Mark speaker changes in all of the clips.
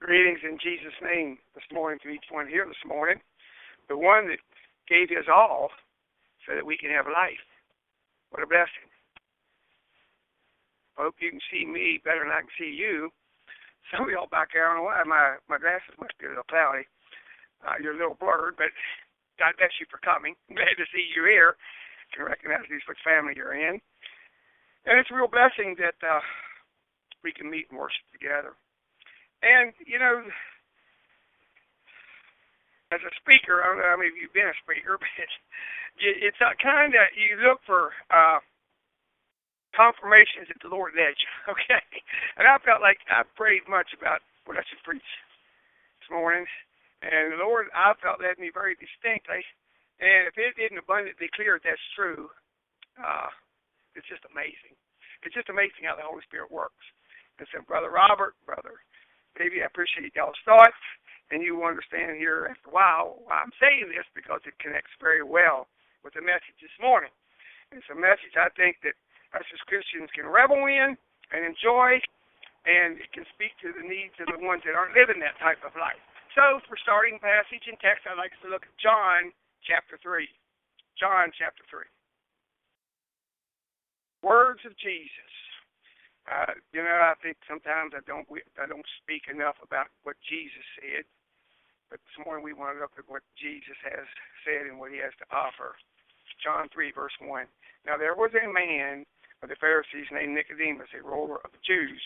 Speaker 1: Greetings in Jesus' name this morning to each one here this morning. The one that gave his all so that we can have life. What a blessing. I hope you can see me better than I can see you. Some of y'all back there, I don't know why, my, my glasses must be a little cloudy. Uh, you're a little blurred, but God bless you for coming. Glad to see you here. You can recognize these which family you're in. And it's a real blessing that uh, we can meet and worship together. And, you know, as a speaker, I don't know how many of you have been a speaker, but it's that kind of, you look for uh, confirmations that the Lord led you, okay? And I felt like I prayed much about what I should preach this morning. And the Lord, I felt led me very distinctly. And if it isn't abundantly clear that's true, uh, it's just amazing. It's just amazing how the Holy Spirit works. And so, Brother Robert, Brother Maybe I appreciate y'all's thoughts, and you will understand here after a while why I'm saying this because it connects very well with the message this morning. It's a message I think that us as Christians can revel in and enjoy, and it can speak to the needs of the ones that aren't living that type of life. So, for starting passage and text, I'd like to look at John chapter 3. John chapter 3. Words of Jesus. Uh, you know, I think sometimes I don't I don't speak enough about what Jesus said, but this morning we want to look at what Jesus has said and what He has to offer. John three verse one. Now there was a man of the Pharisees named Nicodemus, a ruler of the Jews.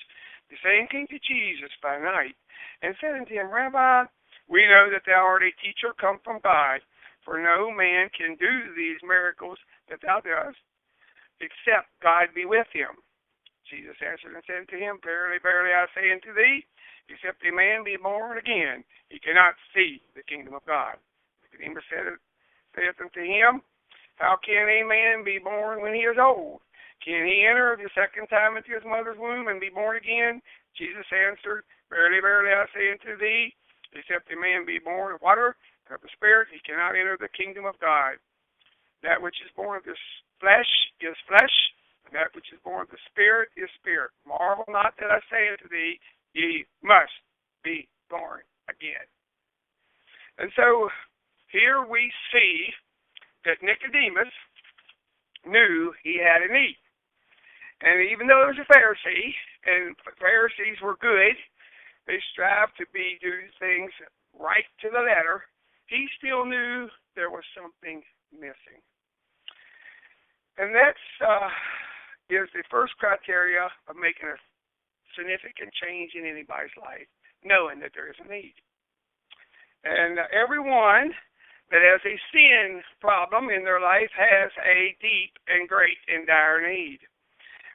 Speaker 1: The same came to Jesus by night and said unto him, Rabbi, we know that thou art a teacher come from God, for no man can do these miracles that thou dost, except God be with him. Jesus answered and said to him, Verily, verily, I say unto thee, except a man be born again, he cannot see the kingdom of God. Nicodemus said, saith unto him, How can a man be born when he is old? Can he enter the second time into his mother's womb and be born again? Jesus answered, Verily, verily, I say unto thee, except a man be born of water and of the Spirit, he cannot enter the kingdom of God. That which is born of this flesh is flesh, that which is born of the Spirit is spirit. Marvel not that I say unto thee, ye must be born again. And so here we see that Nicodemus knew he had a need. And even though he was a Pharisee, and Pharisees were good, they strived to be do things right to the letter, he still knew there was something missing. And that's uh, is the first criteria of making a significant change in anybody's life, knowing that there is a need. And uh, everyone that has a sin problem in their life has a deep and great and dire need.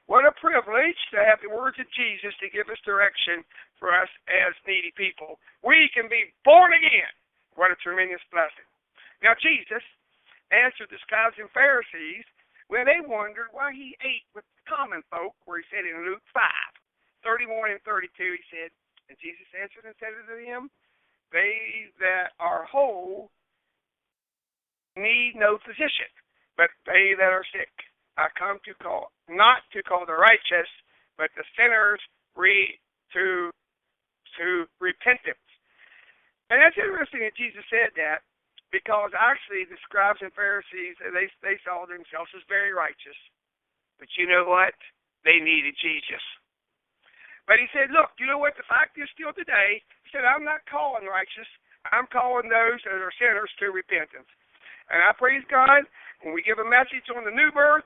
Speaker 1: What a privilege to have the words of Jesus to give us direction for us as needy people. We can be born again. What a tremendous blessing. Now, Jesus answered the scribes and Pharisees well, they wondered why he ate with the common folk, where he said in Luke 5, 31 and 32, he said, And Jesus answered and said unto them, They that are whole need no physician, but they that are sick. I come to call, not to call the righteous, but the sinners re, to, to repentance. And that's interesting that Jesus said that because actually the scribes and Pharisees they they saw themselves as very righteous, but you know what? They needed Jesus. But he said, look, you know what? The fact is still today. He said, I'm not calling righteous. I'm calling those that are sinners to repentance. And I praise God when we give a message on the new birth.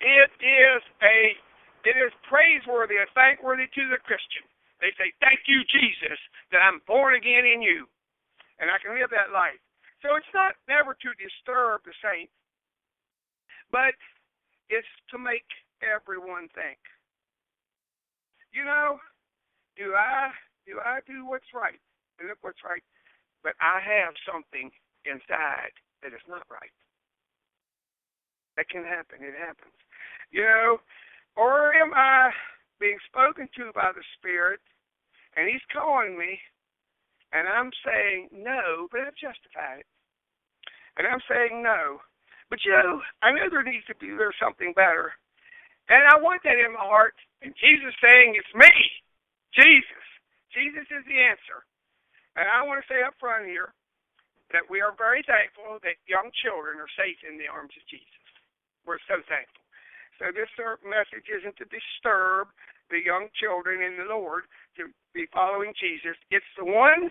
Speaker 1: It is a it is praiseworthy and thankworthy to the Christian. They say, Thank you, Jesus, that I'm born again in you. And I can live that life. So it's not never to disturb the saints, but it's to make everyone think. You know, do I do I do what's right? And look what's right. But I have something inside that is not right. That can happen. It happens. You know, or am I being spoken to by the Spirit and He's calling me and I'm saying no, but I've justified it. And I'm saying no. But you know, I know there needs to be there's something better. And I want that in my heart. And Jesus saying it's me. Jesus. Jesus is the answer. And I want to say up front here that we are very thankful that young children are safe in the arms of Jesus. We're so thankful. So this message isn't to disturb the young children in the Lord to be following Jesus. It's the ones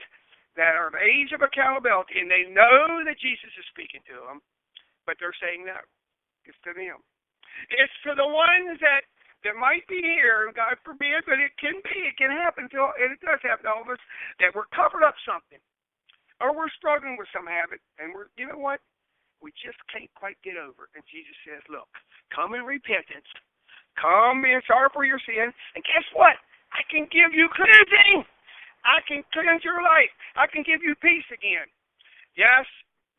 Speaker 1: that are of age of accountability and they know that Jesus is speaking to them, but they're saying no. It's to them. It's for the ones that that might be here, God forbid, but it can be, it can happen to, and it does happen to all of us, that we're covered up something or we're struggling with some habit, and we're, you know what? We just can't quite get over it. And Jesus says, look, come in repentance, come in sorry for your sin, and guess what? I can give you cleansing. I can cleanse your life. I can give you peace again. Yes,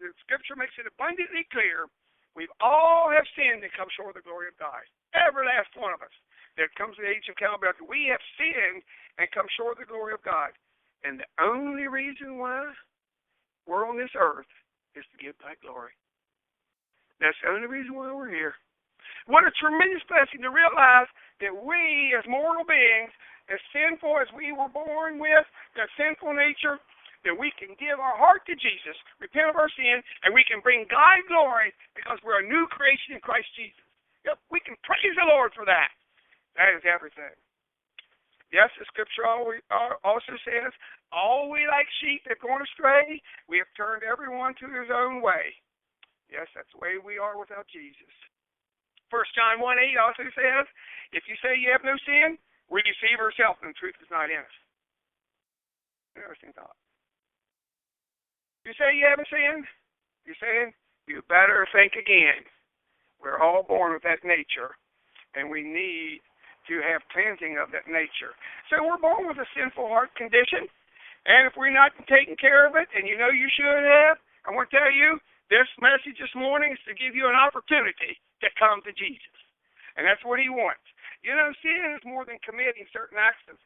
Speaker 1: the scripture makes it abundantly clear. We've all have sinned and come short of the glory of God. Every last one of us that comes the age of Calvary. We have sinned and come short of the glory of God. And the only reason why we're on this earth is to give back glory. That's the only reason why we're here. What a tremendous blessing to realize that we, as mortal beings, as sinful as we were born with, that sinful nature, that we can give our heart to Jesus, repent of our sin, and we can bring God glory because we're a new creation in Christ Jesus. Yep, we can praise the Lord for that. That is everything. Yes, the scripture also says, All we like sheep have gone astray, we have turned everyone to his own way. Yes, that's the way we are without Jesus. First John 1 8 also says, If you say you have no sin, we deceive ourselves and truth is not in us. Interesting thought. You say you haven't sinned? You're saying you better think again. We're all born with that nature, and we need to have cleansing of that nature. So we're born with a sinful heart condition, and if we're not taking care of it, and you know you should have, I want to tell you, this message this morning is to give you an opportunity to come to Jesus, and that's what He wants. You know, sin is more than committing certain acts of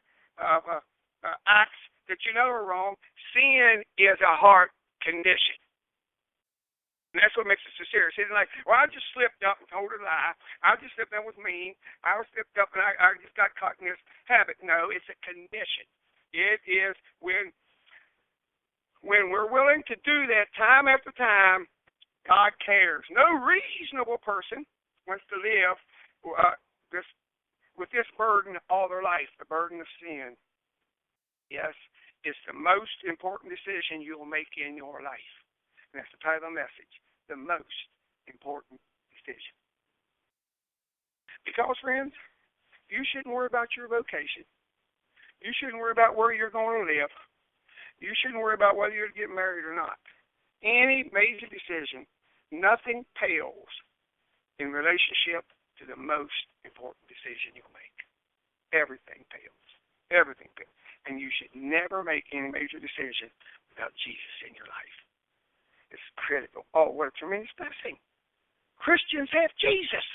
Speaker 1: uh, uh, acts that you know are wrong. Sin is a heart condition. And that's what makes it so serious. He's like, well, I just slipped up and told a lie. I just slipped up with mean. I was slipped up and I, I just got caught in this habit. No, it's a condition. It is when when we're willing to do that time after time, God cares. No reasonable person wants to live uh, this with this burden all their life, the burden of sin. Yes, it's the most important decision you'll make in your life. And that's the title of the message the most important decision. Because, friends, you shouldn't worry about your vocation. You shouldn't worry about where you're going to live. You shouldn't worry about whether you're to get married or not. Any major decision, nothing pales in relationship to the most important decision you'll make. Everything pales. Everything pales. And you should never make any major decision without Jesus in your life is critical. Oh, what a tremendous blessing. Christians have Jesus.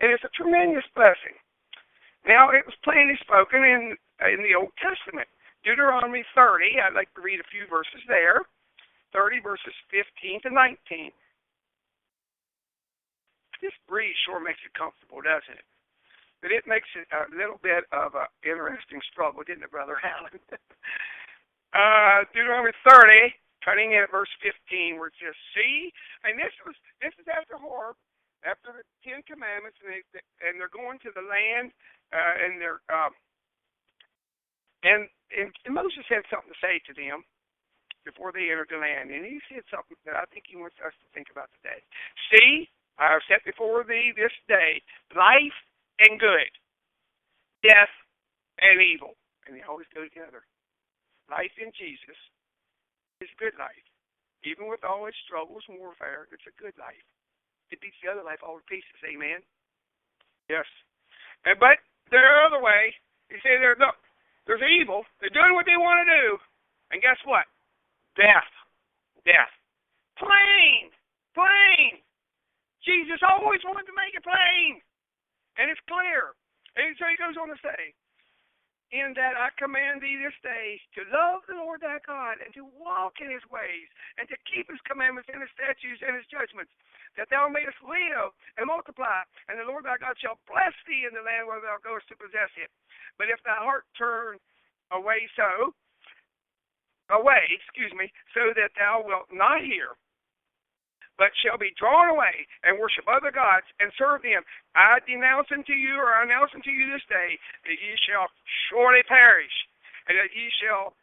Speaker 1: And it's a tremendous blessing. Now, it was plainly spoken in, in the Old Testament. Deuteronomy 30, I'd like to read a few verses there. 30 verses 15 to 19. This breeze sure makes it comfortable, doesn't it? But it makes it a little bit of an interesting struggle, didn't it, Brother Allen? uh, Deuteronomy 30, cutting in at verse 15 where it says, "See," and this was this is after Horeb, after the Ten Commandments, and they and they're going to the land, uh, and they're um, and and Moses had something to say to them before they entered the land, and he said something that I think he wants us to think about today. See, I have set before thee this day life and good, death and evil, and they always go together. Life in Jesus is good life. Even with all its struggles and warfare, it's a good life. It beats the other life all to pieces. Amen. Yes. And but are other way. You say there look, there's evil. They're doing what they want to do. And guess what? Death. Death. Plain. Plain. Jesus always wanted to make it plain. And it's clear. And so he goes on to say, in that I command thee this day to love the Lord thy God and to walk in his ways and to keep his commandments and his statutes and his judgments, that thou mayest live and multiply, and the Lord thy God shall bless thee in the land where thou goest to possess it. But if thy heart turn away so, away, excuse me, so that thou wilt not hear, but shall be drawn away and worship other gods and serve them. I denounce unto you, or I announce unto you this day, that ye shall surely perish, and that ye shall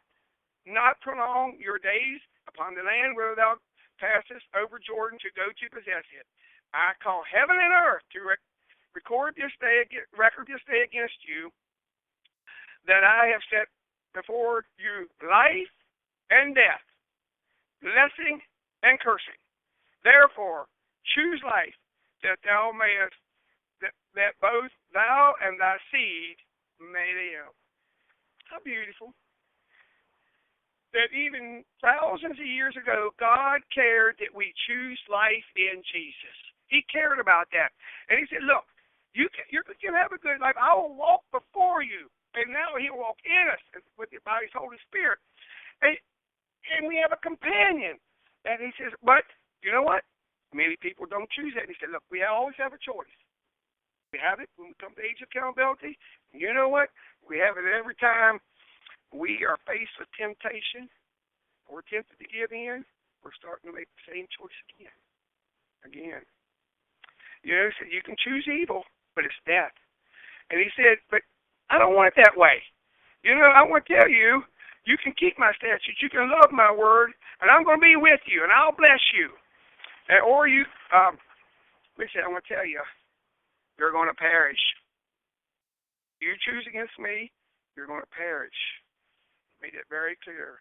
Speaker 1: not prolong your days upon the land where thou passest over Jordan to go to possess it. I call heaven and earth to rec- record this day, record this day against you, that I have set before you life and death, blessing and cursing. Therefore, choose life, that thou mayest, that, that both thou and thy seed may live. How beautiful. That even thousands of years ago, God cared that we choose life in Jesus. He cared about that. And He said, Look, you can, you can have a good life. I will walk before you. And now He will walk in us with by His Holy Spirit. And, and we have a companion. And He says, But you know what? Many people don't choose that. And he said, Look, we always have a choice. We have it when we come to age of accountability. You know what? We have it every time we are faced with temptation or tempted to give in. We're starting to make the same choice again. Again. You know, said, You can choose evil, but it's death. And he said, But I don't want it that way. You know, I want to tell you, you can keep my statutes, you can love my word, and I'm going to be with you, and I'll bless you. And, or you, um, listen, I'm going to tell you, you're going to perish. You choose against me, you're going to perish. Made it very clear.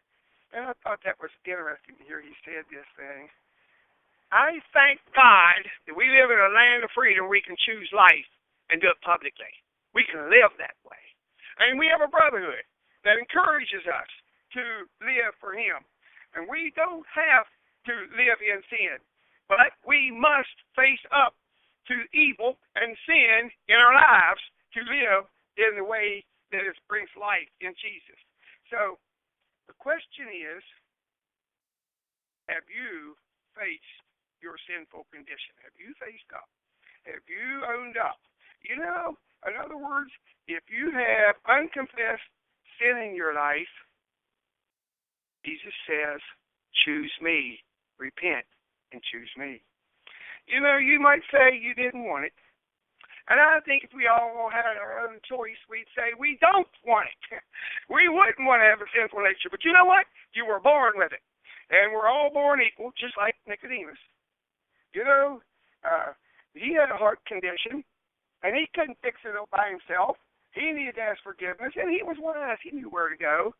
Speaker 1: And I thought that was interesting to hear he said this thing. I thank God that we live in a land of freedom we can choose life and do it publicly. We can live that way. And we have a brotherhood that encourages us to live for Him. And we don't have to live in sin. But we must face up to evil and sin in our lives to live in the way that it brings life in Jesus. So the question is have you faced your sinful condition? Have you faced up? Have you owned up? You know, in other words, if you have unconfessed sin in your life, Jesus says, choose me, repent, and choose me. You know, you might say you didn't want it. And I think if we all had our own choice, we'd say we don't want it. we wouldn't want to have a sinful nature. But you know what? You were born with it. And we're all born equal, just like Nicodemus. You know, uh, he had a heart condition, and he couldn't fix it all by himself. He needed to ask forgiveness, and he was wise. He knew where to go.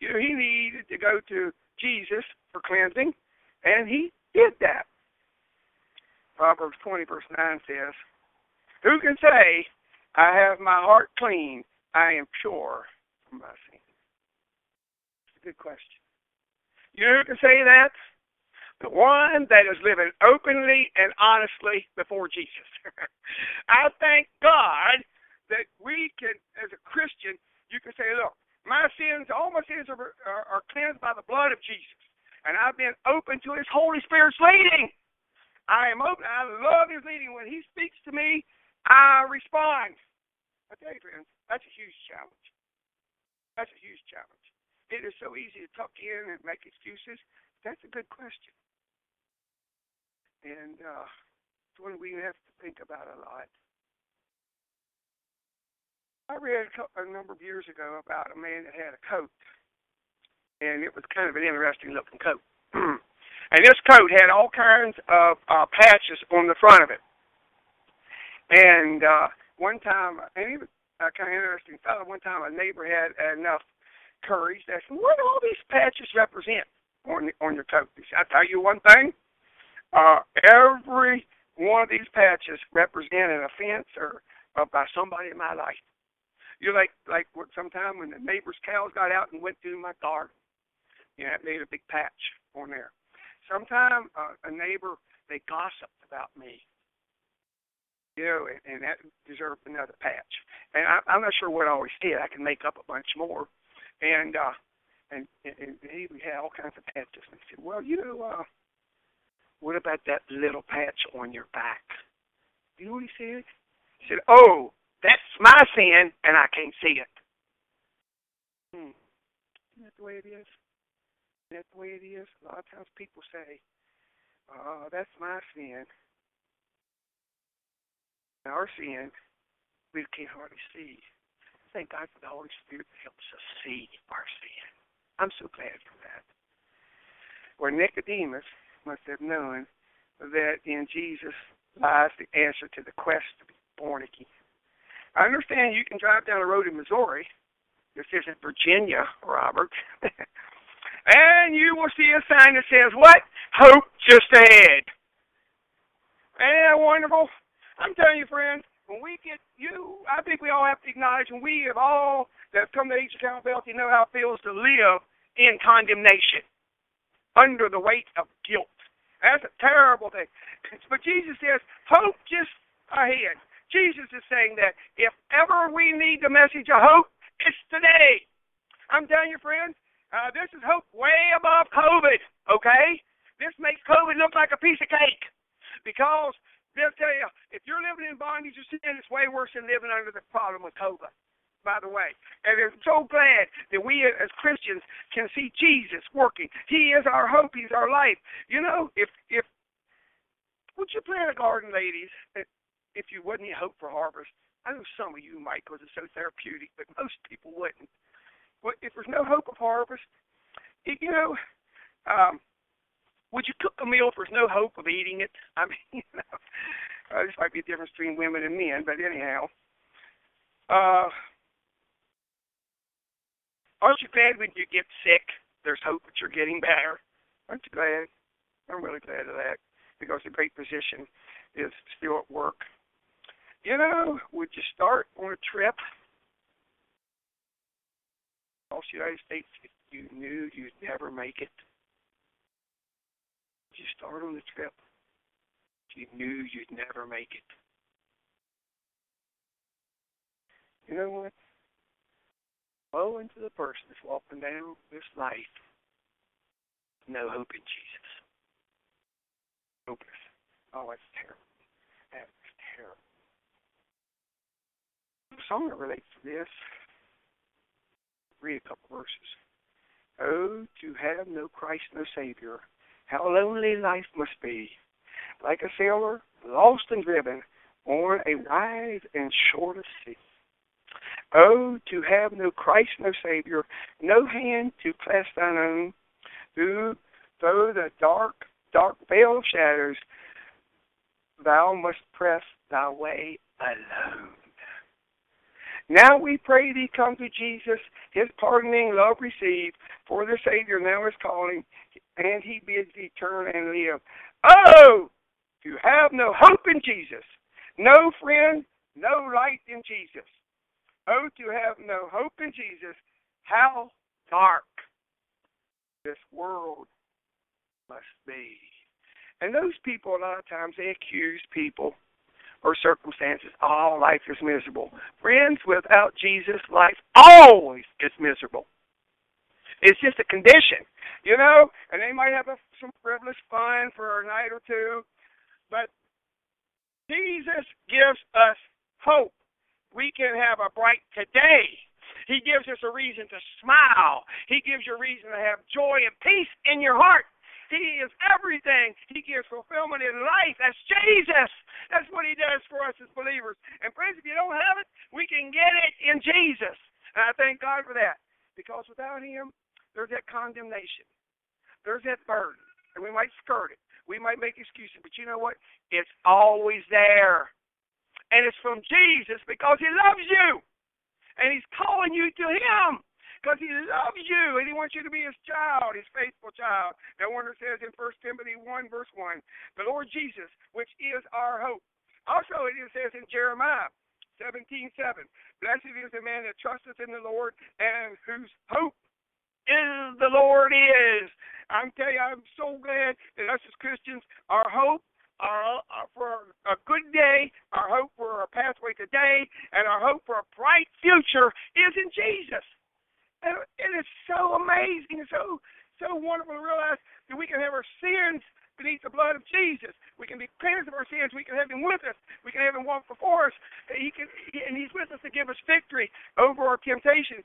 Speaker 1: You know, he needed to go to Jesus for cleansing, and he did that. Proverbs 20, verse 9 says, Who can say, I have my heart clean, I am pure from my sin? It's a good question. You know who can say that? The one that is living openly and honestly before Jesus. I thank God that we can, as a Christian, you can say, look, my sins, all my sins are, are, are cleansed by the blood of Jesus and I've been open to His Holy Spirit's leading. I am open. I love His leading. When He speaks to me, I respond. I tell you, friends, that's a huge challenge. That's a huge challenge. It is so easy to tuck in and make excuses. That's a good question. And uh, it's one we have to think about a lot. I read a number of years ago about a man that had a coat and it was kind of an interesting looking coat. and this coat had all kinds of uh, patches on the front of it. And uh, one time, and he was a kind of interesting fellow. One time, a neighbor had enough courage to ask him, "What do all these patches represent on on your coat?" He said, "I tell you one thing. Uh, every one of these patches represent an offense or uh, by somebody in my life. You're like like what sometime when the neighbor's cows got out and went through my car, know, it made a big patch on there. Sometime uh, a neighbor they gossiped about me, you know, and, and that deserved another patch. And I, I'm not sure what I always did. I can make up a bunch more, and uh, and and he had all kinds of patches. And he said, "Well, you know, uh, what about that little patch on your back?" You know what he said? He said, "Oh, that's my sin, and I can't see it." Hmm. Isn't that the way it is? That the way it is? A lot of times people say, "Oh, that's my sin." Our sin, we can't hardly see. Thank God for the Holy Spirit that helps us see our sin. I'm so glad for that. Where Nicodemus must have known that in Jesus lies the answer to the quest to be born again. I understand you can drive down the road in Missouri. This isn't Virginia, Robert. and you will see a sign that says, What? Hope just ahead. Ain't that wonderful? I'm telling you, friends, when we get you, I think we all have to acknowledge when we have all that have come to age accountability know how it feels to live in condemnation, under the weight of guilt. That's a terrible thing. But Jesus says, hope just ahead. Jesus is saying that if ever we need the message of hope, it's today. I'm telling you, friends, uh, this is hope way above COVID, okay? This makes COVID look like a piece of cake because they'll tell you if you're living in bondage or sin, it's way worse than living under the problem with COVID. By the way, and I'm so glad that we as Christians can see Jesus working. He is our hope. He's our life. You know, if if would you plant a garden, ladies, if you wouldn't hope for harvest? I know some of you might because it's so therapeutic, but most people wouldn't. If there's no hope of harvest, you know, um, would you cook a meal if there's no hope of eating it? I mean, you know, uh, this might be a difference between women and men, but anyhow. Uh, aren't you glad when you get sick, there's hope that you're getting better? Aren't you glad? I'm really glad of that because the Great Physician is still at work. You know, would you start on a trip across the United States if you knew you'd never make it? you start on the trip you knew you'd never make it? You know what? Woe unto the person that's walking down this life, no hope in Jesus. Hopeless. Oh, that's terrible. That's terrible. The song that relates to this. Read a couple verses. Oh, to have no Christ, no Savior, how lonely life must be. Like a sailor, lost and driven on a wide and shortest sea. Oh, to have no Christ, no Savior, no hand to clasp thine own, who, though the dark, dark veil shadows, thou must press thy way alone. Now we pray thee come to Jesus, his pardoning love receive, for the Savior now is calling, and he bids thee turn and live. Oh, to have no hope in Jesus, no friend, no light in Jesus. Oh, to have no hope in Jesus, how dark this world must be. And those people, a lot of times, they accuse people or circumstances. All life is miserable. Friends, without Jesus, life always is miserable. It's just a condition, you know. And they might have a, some frivolous fun for a night or two, but Jesus gives us hope. We can have a bright today. He gives us a reason to smile. He gives you a reason to have joy and peace in your heart. He is everything. He gives fulfillment in life. That's Jesus. That's what He does for us as believers. And friends, if you don't have it, we can get it in Jesus. And I thank God for that. Because without Him, there's that condemnation. There's that burden. And we might skirt it. We might make excuses. But you know what? It's always there. And it's from Jesus because He loves you. And He's calling you to Him because he loves you and he wants you to be his child, his faithful child. No wonder it says in 1 Timothy 1, verse 1, the Lord Jesus, which is our hope. Also, it says in Jeremiah 17, 7, Blessed is the man that trusteth in the Lord and whose hope is the Lord is. I'm telling you, I'm so glad that us as Christians, our hope our, our, for a good day, our hope for a pathway today, and our hope for a bright future is in Jesus. And it is so amazing and so so wonderful to realize that we can have our sins beneath the blood of Jesus. We can be cleansed of our sins. We can have Him with us. We can have Him walk before us. He can, and He's with us to give us victory over our temptations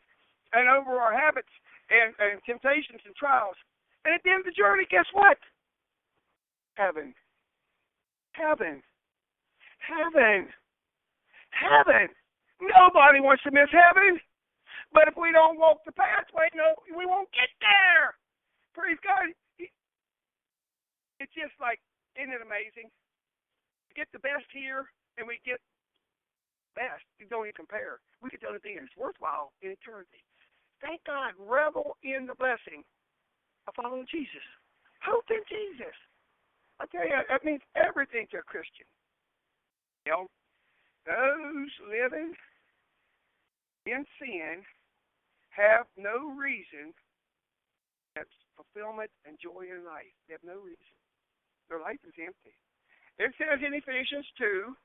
Speaker 1: and over our habits and, and temptations and trials. And at the end of the journey, guess what? Heaven. Heaven. Heaven. Heaven. Nobody wants to miss heaven. But if we don't walk the pathway, no, we won't get there. Praise God. It's just like, isn't it amazing? We get the best here, and we get best. You don't even compare. We get the only thing that's worthwhile in eternity. Thank God. Revel in the blessing of following Jesus. Hope in Jesus. I tell you, that means everything to a Christian. You know, those living in sin have no reason that's fulfillment and joy in life. They have no reason. Their life is empty. It says in Ephesians 2,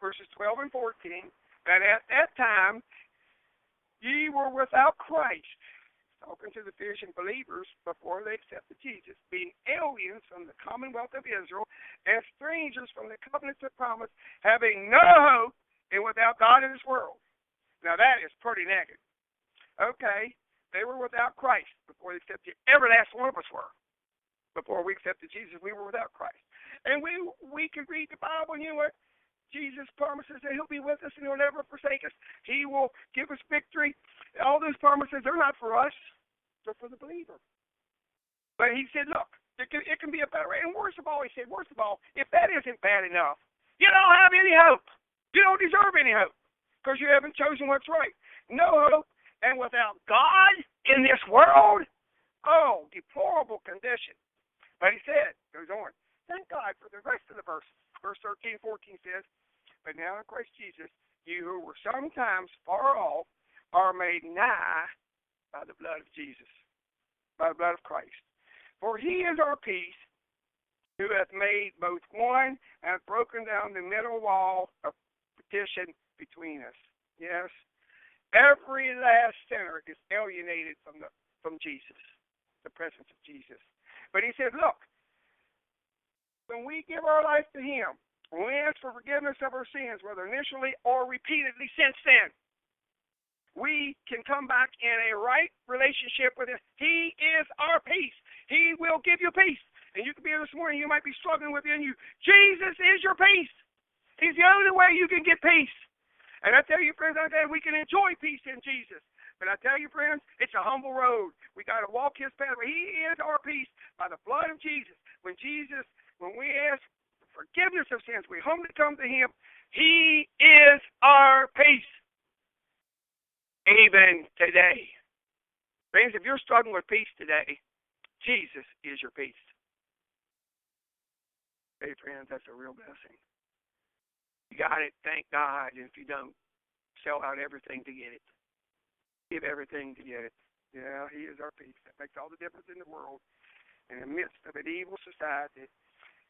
Speaker 1: verses 12 and 14, that at that time ye were without Christ talking to the Ephesian believers before they accepted Jesus, being aliens from the commonwealth of Israel and strangers from the covenants of promise, having no hope and without God in this world. Now that is pretty negative. Okay, they were without Christ before they accepted. Every last one of us were. Before we accepted Jesus, we were without Christ. And we we can read the Bible and you know what? Jesus promises that He'll be with us and He'll never forsake us. He will give us victory. All those promises, they're not for us, they're for the believer. But He said, look, it can, it can be a better. And worst of all, He said, worst of all, if that isn't bad enough, you don't have any hope. You don't deserve any hope because you haven't chosen what's right. No hope. And without God in this world, oh, deplorable condition. But He said, goes on, thank God for the rest of the verses. Verse 13 14 says, but now in Christ Jesus, you who were sometimes far off are made nigh by the blood of Jesus, by the blood of Christ. For he is our peace, who hath made both one and broken down the middle wall of partition between us. Yes. Every last sinner is alienated from the from Jesus, the presence of Jesus. But he said, Look, when we give our life to him, when we ask for forgiveness of our sins, whether initially or repeatedly since then, we can come back in a right relationship with Him. He is our peace. He will give you peace. And you could be here this morning, you might be struggling within you. Jesus is your peace. He's the only way you can get peace. And I tell you, friends, I tell you, we can enjoy peace in Jesus. But I tell you, friends, it's a humble road. We got to walk His pathway. He is our peace by the blood of Jesus. When Jesus, when we ask forgiveness of sins. We humbly come to Him. He is our peace. Even today. Friends, if you're struggling with peace today, Jesus is your peace. Hey, friends, that's a real blessing. You got it, thank God. And if you don't, sell out everything to get it. Give everything to get it. Yeah, He is our peace. That makes all the difference in the world. In the midst of an evil society,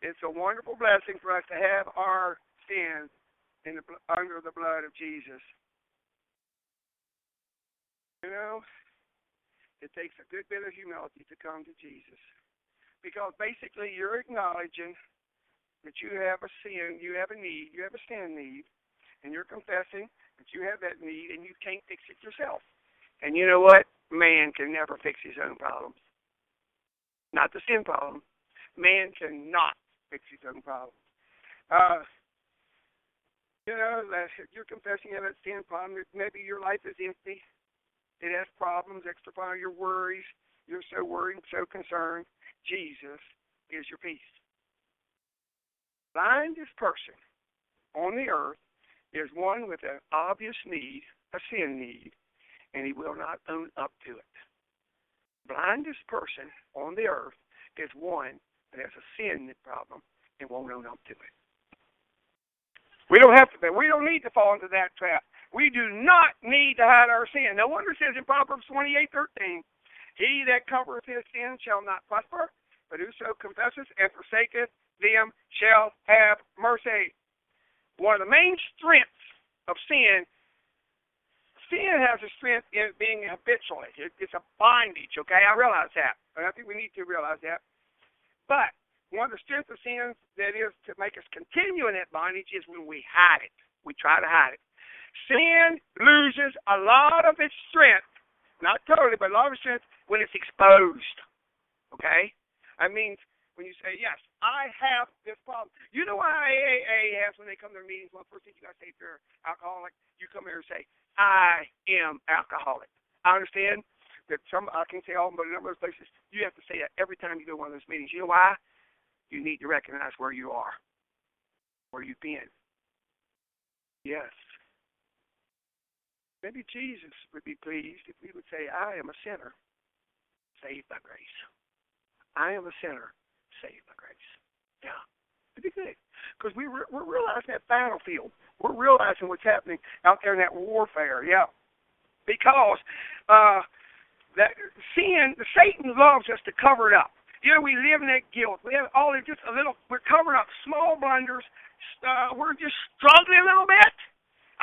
Speaker 1: it's a wonderful blessing for us to have our sins in the, under the blood of Jesus. You know, it takes a good bit of humility to come to Jesus. Because basically you're acknowledging that you have a sin, you have a need, you have a sin need, and you're confessing that you have that need and you can't fix it yourself. And you know what? Man can never fix his own problems. Not the sin problem. Man cannot fix his own problems. Uh, you know, you're confessing you have a sin problem, maybe your life is empty. It has problems, extra fire, your worries. You're so worried, so concerned. Jesus is your peace. Blindest person on the earth is one with an obvious need, a sin need, and he will not own up to it. Blindest person on the earth is one that has a sin problem and won't own up to it. We don't have to. We don't need to fall into that trap. We do not need to hide our sin. No wonder it says in Proverbs twenty-eight thirteen, "He that covereth his sin shall not prosper, but whoso confesses and forsaketh them shall have mercy." One of the main strengths of sin sin has a strength in being habitual. it's a bondage, okay? I realize that. And I think we need to realize that. But one of the strengths of sin that is to make us continue in that bondage is when we hide it. We try to hide it. Sin loses a lot of its strength, not totally, but a lot of its strength when it's exposed. Okay? That means when you say, Yes, I have this problem. You know why AA has when they come to their meetings, one first thing you gotta say if you're alcoholic, you come here and say, I am alcoholic. I understand that some I can say all but a number of places you have to say that every time you go to one of those meetings. You know why? You need to recognize where you are, where you've been. Yes. Maybe Jesus would be pleased if we would say, I am a sinner saved by grace. I am a sinner saved by grace. Yeah. It'd be good. Because we re- we're realizing that battlefield. We're realizing what's happening out there in that warfare. Yeah. Because uh, that sin, Satan loves us to cover it up. You know, we live in that guilt. We have all of just a little. We're covering up small blunders. Uh, we're just struggling a little bit.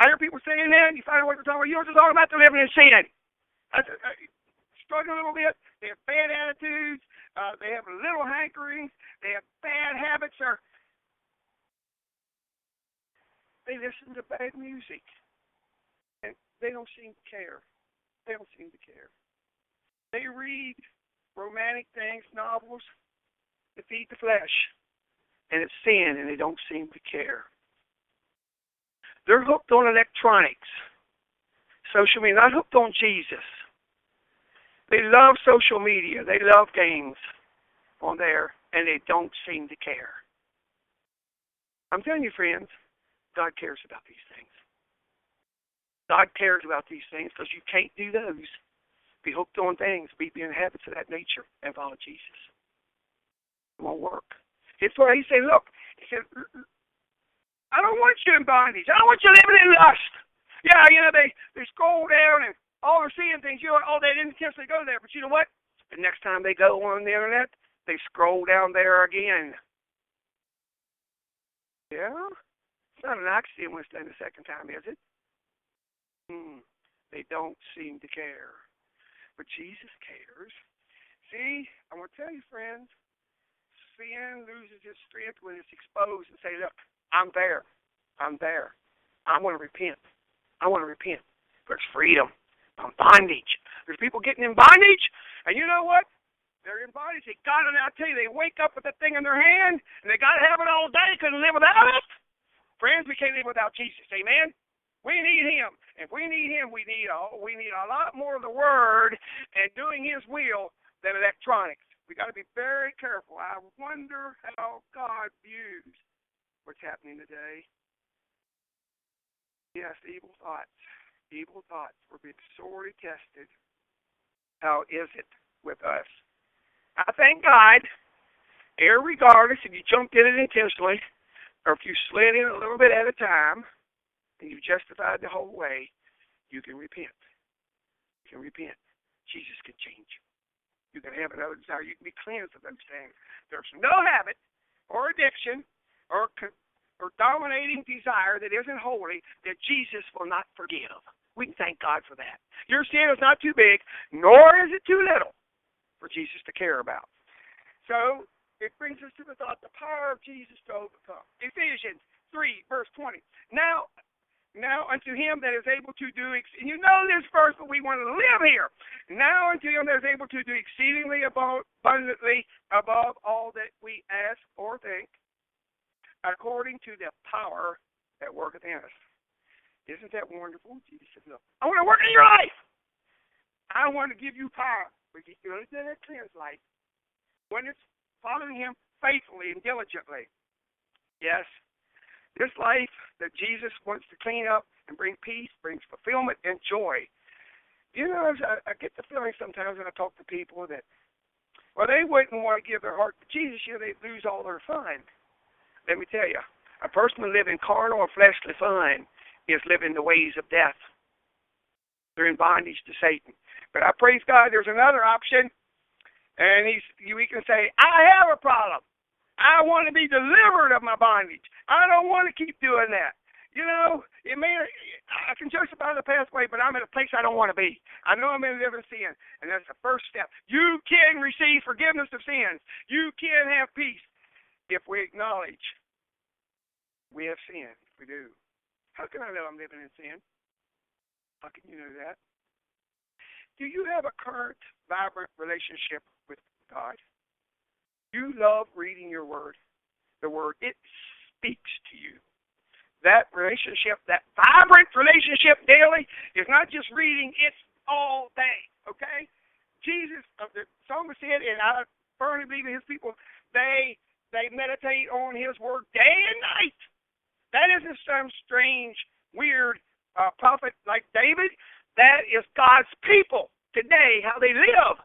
Speaker 1: I hear people saying that. You find out what they're talking about. You're just talking about they're living in sin. Uh, uh, struggling a little bit. They have bad attitudes. Uh, they have little hankerings. They have bad habits. Or they listen to bad music, and they don't seem to care. They don't seem to care. They read romantic things, novels, to feed the flesh, and it's sin, and they don't seem to care. They're hooked on electronics, social media, not hooked on Jesus. They love social media. They love games on there, and they don't seem to care. I'm telling you, friends, God cares about these things. God cares about these things because you can't do those. Be hooked on things, be in habits of that nature, and follow Jesus. It won't work. It's why he said, look, he said, I don't want you in bondage. I don't want you living in lust. Yeah, you know, they, they scroll down and all they're seeing things, you know, oh, they didn't intentionally go there. But you know what? The next time they go on the internet, they scroll down there again. Yeah? It's not an accident when it's done the second time, is it? Hmm. They don't seem to care. But Jesus cares. See, I want to tell you, friends, sin loses its strength when it's exposed and say, look, I'm there. I'm there. I want to repent. I want to repent. There's freedom from bondage. There's people getting in bondage, and you know what? They're in bondage. They got it. I tell you, they wake up with that thing in their hand, and they got to have it all day. Couldn't live without it. Friends, we can't live without Jesus. Amen. We need Him. If we need Him, we need a we need a lot more of the Word and doing His will than electronics. We got to be very careful. I wonder how God views what's happening today. Yes, evil thoughts. Evil thoughts. We're being sorely tested. How is it with us? I thank God, regardless if you jumped in it intentionally or if you slid in a little bit at a time and you justified the whole way, you can repent. You can repent. Jesus can change you. You can have another desire. You can be cleansed of those things. There's no habit or addiction or or dominating desire that isn't holy that Jesus will not forgive. We can thank God for that. Your sin is not too big, nor is it too little for Jesus to care about. So it brings us to the thought the power of Jesus to overcome. Ephesians 3, verse 20. Now, now unto him that is able to do, you know this verse, but we want to live here. Now unto him that is able to do exceedingly abundantly above all that we ask or think, according to the power that worketh in us. Isn't that wonderful? Jesus said, Look, I want to work in your life. I want to give you power. But you live that cleansed life when it's following him faithfully and diligently. Yes, this life that Jesus wants to clean up and bring peace, brings fulfillment and joy. You know, I, I get the feeling sometimes when I talk to people that, well, they wouldn't want to give their heart to Jesus, you know, they'd lose all their fun. Let me tell you, a person living carnal or fleshly fun is living the ways of death. They're in bondage to Satan. But I praise God, there's another option, and he's we can say, I have a problem. I want to be delivered of my bondage. I don't want to keep doing that. You know, it may I can justify the pathway, but I'm in a place I don't want to be. I know I'm in living sin, and that's the first step. You can receive forgiveness of sins. You can have peace if we acknowledge we have sinned. We do. How can I know I'm living in sin? How can you know that? Do you have a current, vibrant relationship with God? You love reading your word. The word, it speaks to you. That relationship, that vibrant relationship daily, is not just reading, it's all day. Okay? Jesus, uh, the psalmist said, and I firmly believe in his people, they they meditate on his word day and night. That isn't some strange, weird uh, prophet like David. That is God's people today, how they live.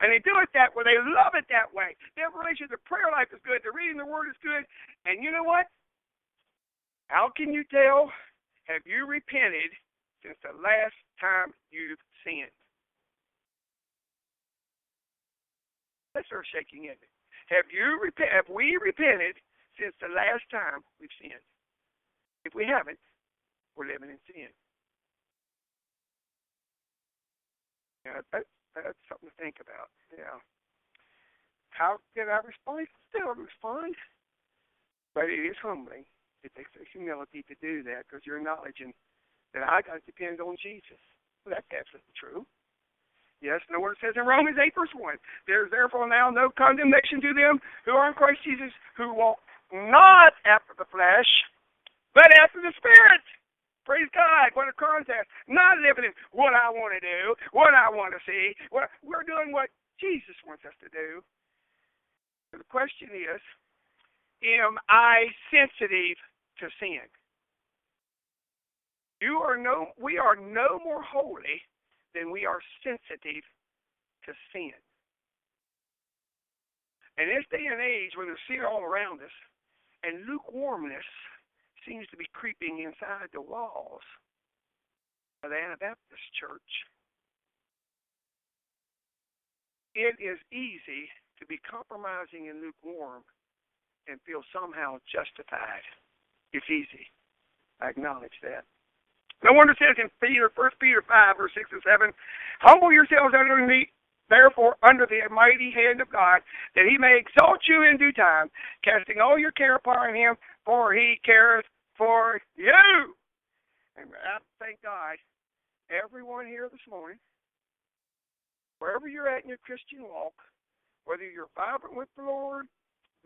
Speaker 1: And they do it that way. They love it that way. Their relationship, their prayer life is good. Their reading the word is good. And you know what? How can you tell? Have you repented since the last time you've sinned? That's our shaking, isn't it? Have you repent? Have we repented since the last time we've sinned? If we haven't, we're living in sin. Yeah, that, that's something to think about. Yeah. How can I respond? Still respond. But it is humbling. It takes humility to do that because you're acknowledging that I got to depend on Jesus. Well, that's absolutely true. Yes, no word says in Romans 8, verse 1, there is therefore now no condemnation to them who are in Christ Jesus, who walk not after the flesh, but after the Spirit. Praise God. What a contrast. Not living in what I want to do, what I want to see. We're doing what Jesus wants us to do. The question is, am I sensitive to sin? You are no we are no more holy than we are sensitive to sin. In this day and age, when there's sin all around us, and lukewarmness seems to be creeping inside the walls of the Anabaptist church, it is easy to be compromising and lukewarm and feel somehow justified. It's easy. I acknowledge that. No wonder it says in Peter, First Peter five, verse six and seven, humble yourselves under the therefore under the mighty hand of God, that he may exalt you in due time, casting all your care upon him, for he careth for you. And I thank God, everyone here this morning, wherever you're at in your Christian walk, whether you're vibrant with the Lord,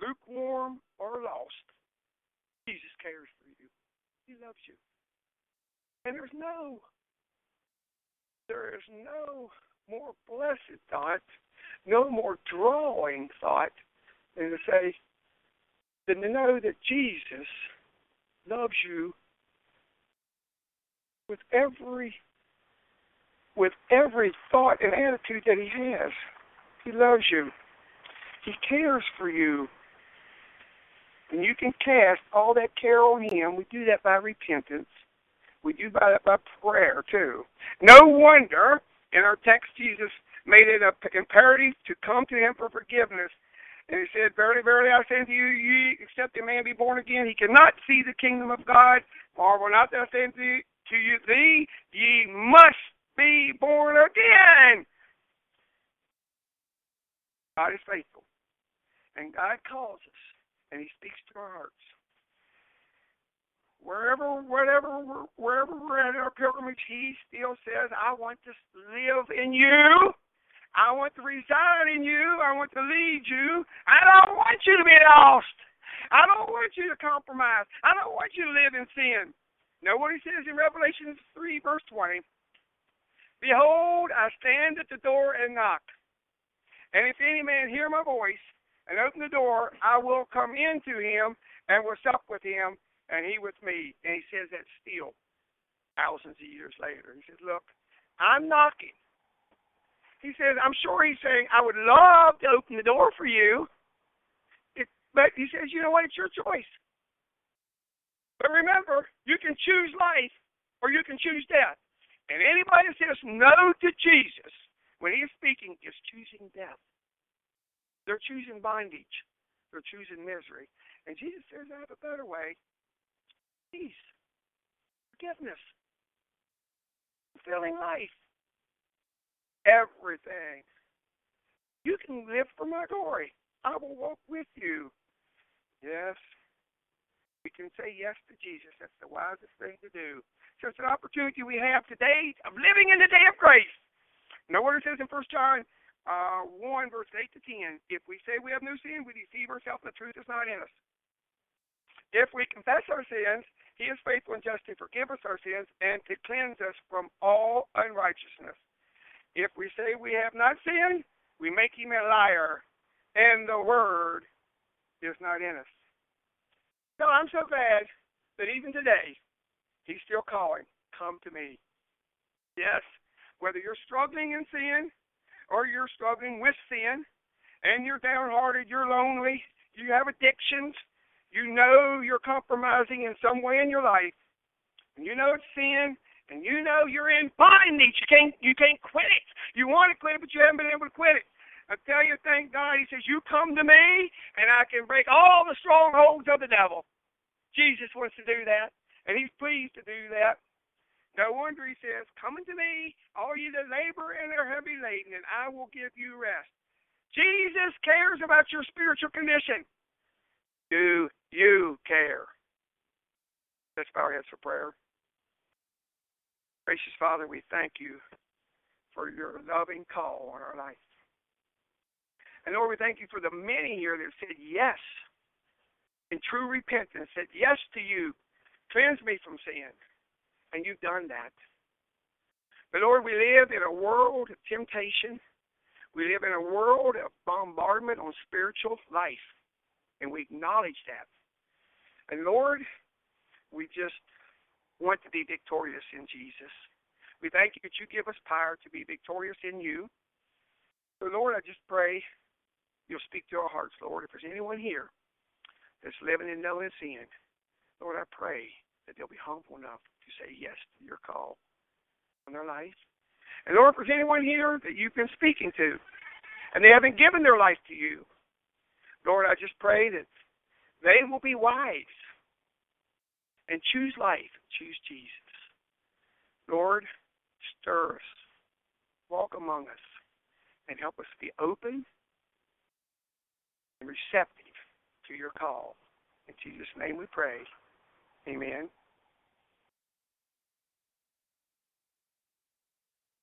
Speaker 1: lukewarm, or lost, Jesus cares for you. He loves you. And there's no, there is no more blessed thought, no more drawing thought than to say, than to know that Jesus loves you with every with every thought and attitude that he has. He loves you. He cares for you. And you can cast all that care on him. We do that by repentance. We do that by prayer too. No wonder in our text Jesus made it an imperative to come to him for forgiveness. And he said, Verily, verily, I say unto you, ye except a man be born again, he cannot see the kingdom of God. Marvel not that I say unto you, thee, ye must be born again. God is faithful. And God calls us, and he speaks to our hearts wherever, whatever, wherever we're at our pilgrimage, He still says, "I want to live in you. I want to reside in you. I want to lead you. I don't want you to be lost. I don't want you to compromise. I don't want you to live in sin." Know what He says in Revelation three, verse twenty. Behold, I stand at the door and knock. And if any man hear my voice and open the door, I will come into him and will sup with him and he with me. And he says that still thousands of years later. He says, Look, I'm knocking. He says, I'm sure he's saying, I would love to open the door for you. It, but he says, you know what? It's your choice. But remember, you can choose life or you can choose death. And anybody that says no to Jesus when he is speaking is choosing death. They're choosing bondage. They're choosing misery. And Jesus says, I have a better way peace, forgiveness, fulfilling life, everything. You can live for my glory. I will walk with you. Yes. We can say yes to Jesus. That's the wisest thing to do. So it's an opportunity we have today of living in the day of grace. Know what it says in First John uh, 1, verse 8 to 10. If we say we have no sin, we deceive ourselves, and the truth is not in us. If we confess our sins, he is faithful and just to forgive us our sins and to cleanse us from all unrighteousness. If we say we have not sinned, we make him a liar, and the word is not in us. So I'm so glad that even today, he's still calling, come to me. Yes, whether you're struggling in sin or you're struggling with sin and you're downhearted, you're lonely, you have addictions, you know you're compromising in some way in your life, and you know it's sin, and you know you're in bondage. You can't you can't quit it. You want to quit it, but you haven't been able to quit it. I tell you, thank God, He says, You come to me, and I can break all the strongholds of the devil. Jesus wants to do that, and He's pleased to do that. No wonder He says, Come unto me, all you that labor and are heavy laden, and I will give you rest. Jesus cares about your spiritual condition. Do you care? Let's bow our heads for prayer. Gracious Father, we thank you for your loving call on our life. And Lord, we thank you for the many here that said yes in true repentance, said yes to you. Cleanse me from sin. And you've done that. But Lord, we live in a world of temptation. We live in a world of bombardment on spiritual life and we acknowledge that. And Lord, we just want to be victorious in Jesus. We thank you that you give us power to be victorious in you. So, Lord, I just pray you'll speak to our hearts, Lord. If there's anyone here that's living in knowing sin, Lord, I pray that they'll be humble enough to say yes to your call on their life. And Lord, if there's anyone here that you've been speaking to and they haven't given their life to you, Lord, I just pray that they will be wise and choose life, choose Jesus. Lord, stir us, walk among us, and help us be open and receptive to your call. In Jesus' name we pray. Amen.